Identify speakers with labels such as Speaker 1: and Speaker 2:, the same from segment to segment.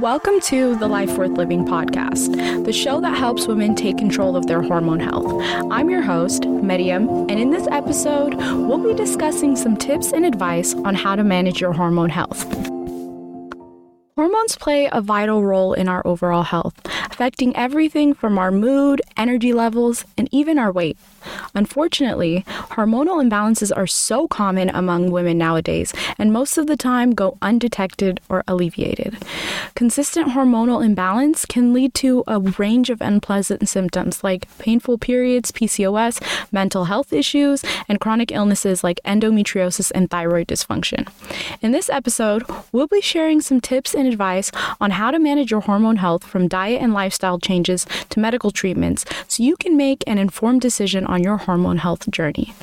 Speaker 1: Welcome to the Life Worth Living podcast, the show that helps women take control of their hormone health. I'm your host, Medium, and in this episode, we'll be discussing some tips and advice on how to manage your hormone health. Hormones play a vital role in our overall health, affecting everything from our mood, energy levels, and even our weight. Unfortunately, hormonal imbalances are so common among women nowadays and most of the time go undetected or alleviated. Consistent hormonal imbalance can lead to a range of unpleasant symptoms like painful periods, PCOS, mental health issues, and chronic illnesses like endometriosis and thyroid dysfunction. In this episode, we'll be sharing some tips and advice on how to manage your hormone health from diet and lifestyle changes to medical treatments so you can make an informed decision on your hormone health journey.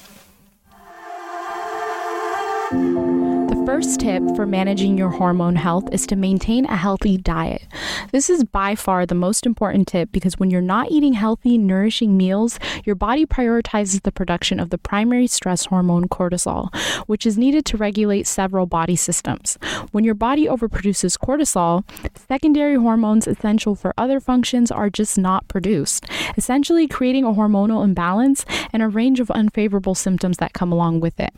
Speaker 1: First tip for managing your hormone health is to maintain a healthy diet. This is by far the most important tip because when you're not eating healthy, nourishing meals, your body prioritizes the production of the primary stress hormone cortisol, which is needed to regulate several body systems. When your body overproduces cortisol, secondary hormones essential for other functions are just not produced, essentially creating a hormonal imbalance and a range of unfavorable symptoms that come along with it.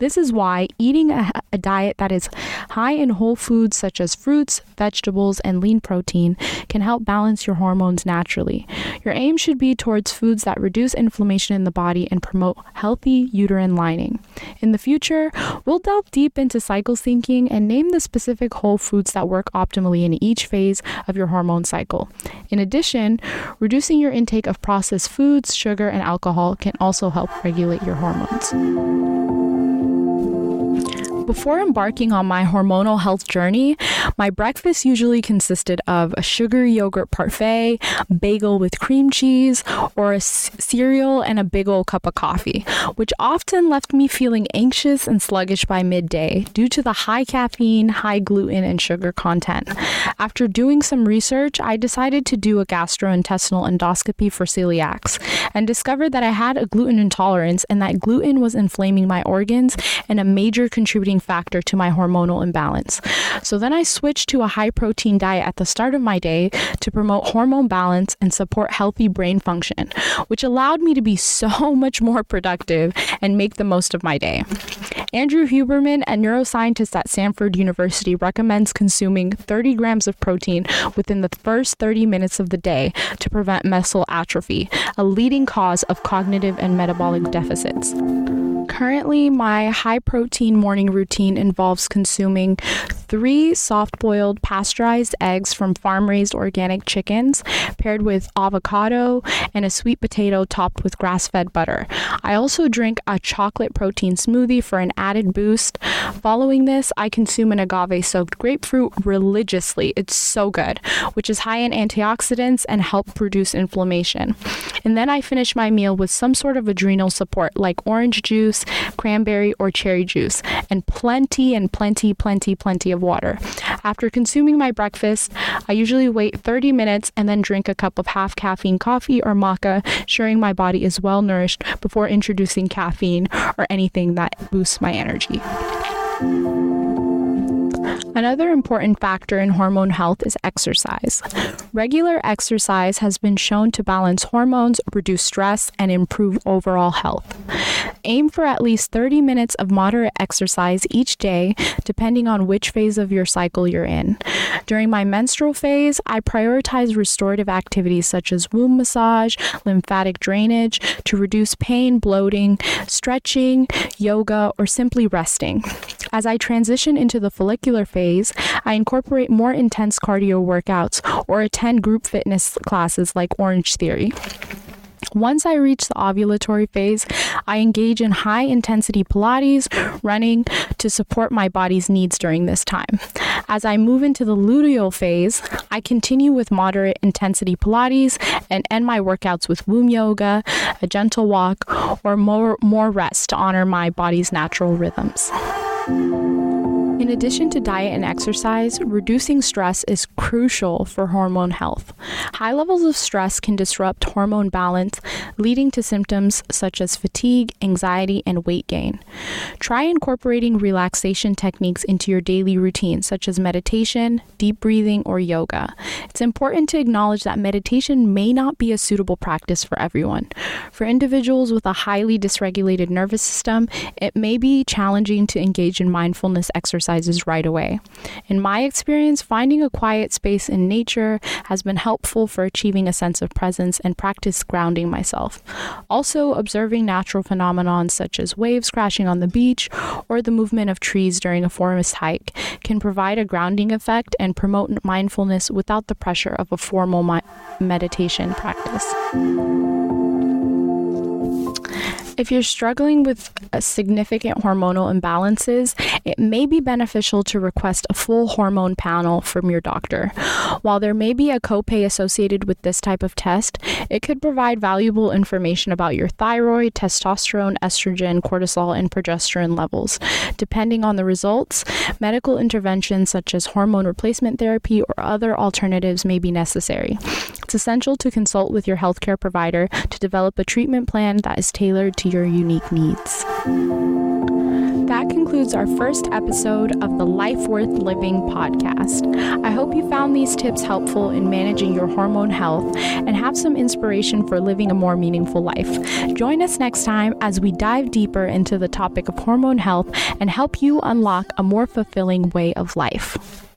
Speaker 1: This is why eating a, a, diet that is high in whole foods such as fruits, vegetables, and lean protein can help balance your hormones naturally. Your aim should be towards foods that reduce inflammation in the body and promote healthy uterine lining. In the future, we'll delve deep into cycle syncing and name the specific whole foods that work optimally in each phase of your hormone cycle. In addition, reducing your intake of processed foods, sugar, and alcohol can also help regulate your hormones. Before embarking on my hormonal health journey, my breakfast usually consisted of a sugary yogurt parfait, bagel with cream cheese, or a c- cereal and a big old cup of coffee, which often left me feeling anxious and sluggish by midday due to the high caffeine, high gluten, and sugar content. After doing some research, I decided to do a gastrointestinal endoscopy for celiacs and discovered that I had a gluten intolerance and that gluten was inflaming my organs and a major contributing contributing factor to my hormonal imbalance. So then I switched to a high protein diet at the start of my day to promote hormone balance and support healthy brain function, which allowed me to be so much more productive and make the most of my day. Andrew Huberman, a neuroscientist at Stanford University, recommends consuming 30 grams of protein within the first 30 minutes of the day to prevent muscle atrophy, a leading cause of cognitive and metabolic deficits. Currently, my high protein morning routine involves consuming three soft boiled pasteurized eggs from farm raised organic chickens, paired with avocado and a sweet potato topped with grass fed butter. I also drink a chocolate protein smoothie for an added boost. Following this, I consume an agave soaked grapefruit religiously. It's so good, which is high in antioxidants and help reduce inflammation. And then I finish my meal with some sort of adrenal support like orange juice, cranberry, or cherry juice, and plenty and plenty, plenty, plenty of water. After consuming my breakfast, I usually wait 30 minutes and then drink a cup of half caffeine coffee or maca, ensuring my body is well nourished before introducing caffeine or anything that boosts my energy. Another important factor in hormone health is exercise. Regular exercise has been shown to balance hormones, reduce stress, and improve overall health. Aim for at least 30 minutes of moderate exercise each day, depending on which phase of your cycle you're in. During my menstrual phase, I prioritize restorative activities such as womb massage, lymphatic drainage to reduce pain, bloating, stretching, yoga, or simply resting. As I transition into the follicular phase, I incorporate more intense cardio workouts or attend group fitness classes like Orange Theory. Once I reach the ovulatory phase, I engage in high intensity Pilates, running to support my body's needs during this time. As I move into the luteal phase, I continue with moderate intensity Pilates and end my workouts with womb yoga, a gentle walk, or more, more rest to honor my body's natural rhythms. Thank you. In addition to diet and exercise, reducing stress is crucial for hormone health. High levels of stress can disrupt hormone balance, leading to symptoms such as fatigue, anxiety, and weight gain. Try incorporating relaxation techniques into your daily routine, such as meditation, deep breathing, or yoga. It's important to acknowledge that meditation may not be a suitable practice for everyone. For individuals with a highly dysregulated nervous system, it may be challenging to engage in mindfulness exercise exercises right away. In my experience, finding a quiet space in nature has been helpful for achieving a sense of presence and practice grounding myself. Also, observing natural phenomena such as waves crashing on the beach or the movement of trees during a forest hike can provide a grounding effect and promote mindfulness without the pressure of a formal mi- meditation practice. If you're struggling with uh, significant hormonal imbalances, it may be beneficial to request a full hormone panel from your doctor. While there may be a copay associated with this type of test, it could provide valuable information about your thyroid, testosterone, estrogen, cortisol, and progesterone levels. Depending on the results, medical interventions such as hormone replacement therapy or other alternatives may be necessary. It's essential to consult with your healthcare provider to develop a treatment plan that is tailored to your unique needs. That concludes our first episode of the Life Worth Living podcast. I hope you found these tips helpful in managing your hormone health and have some inspiration for living a more meaningful life. Join us next time as we dive deeper into the topic of hormone health and help you unlock a more fulfilling way of life.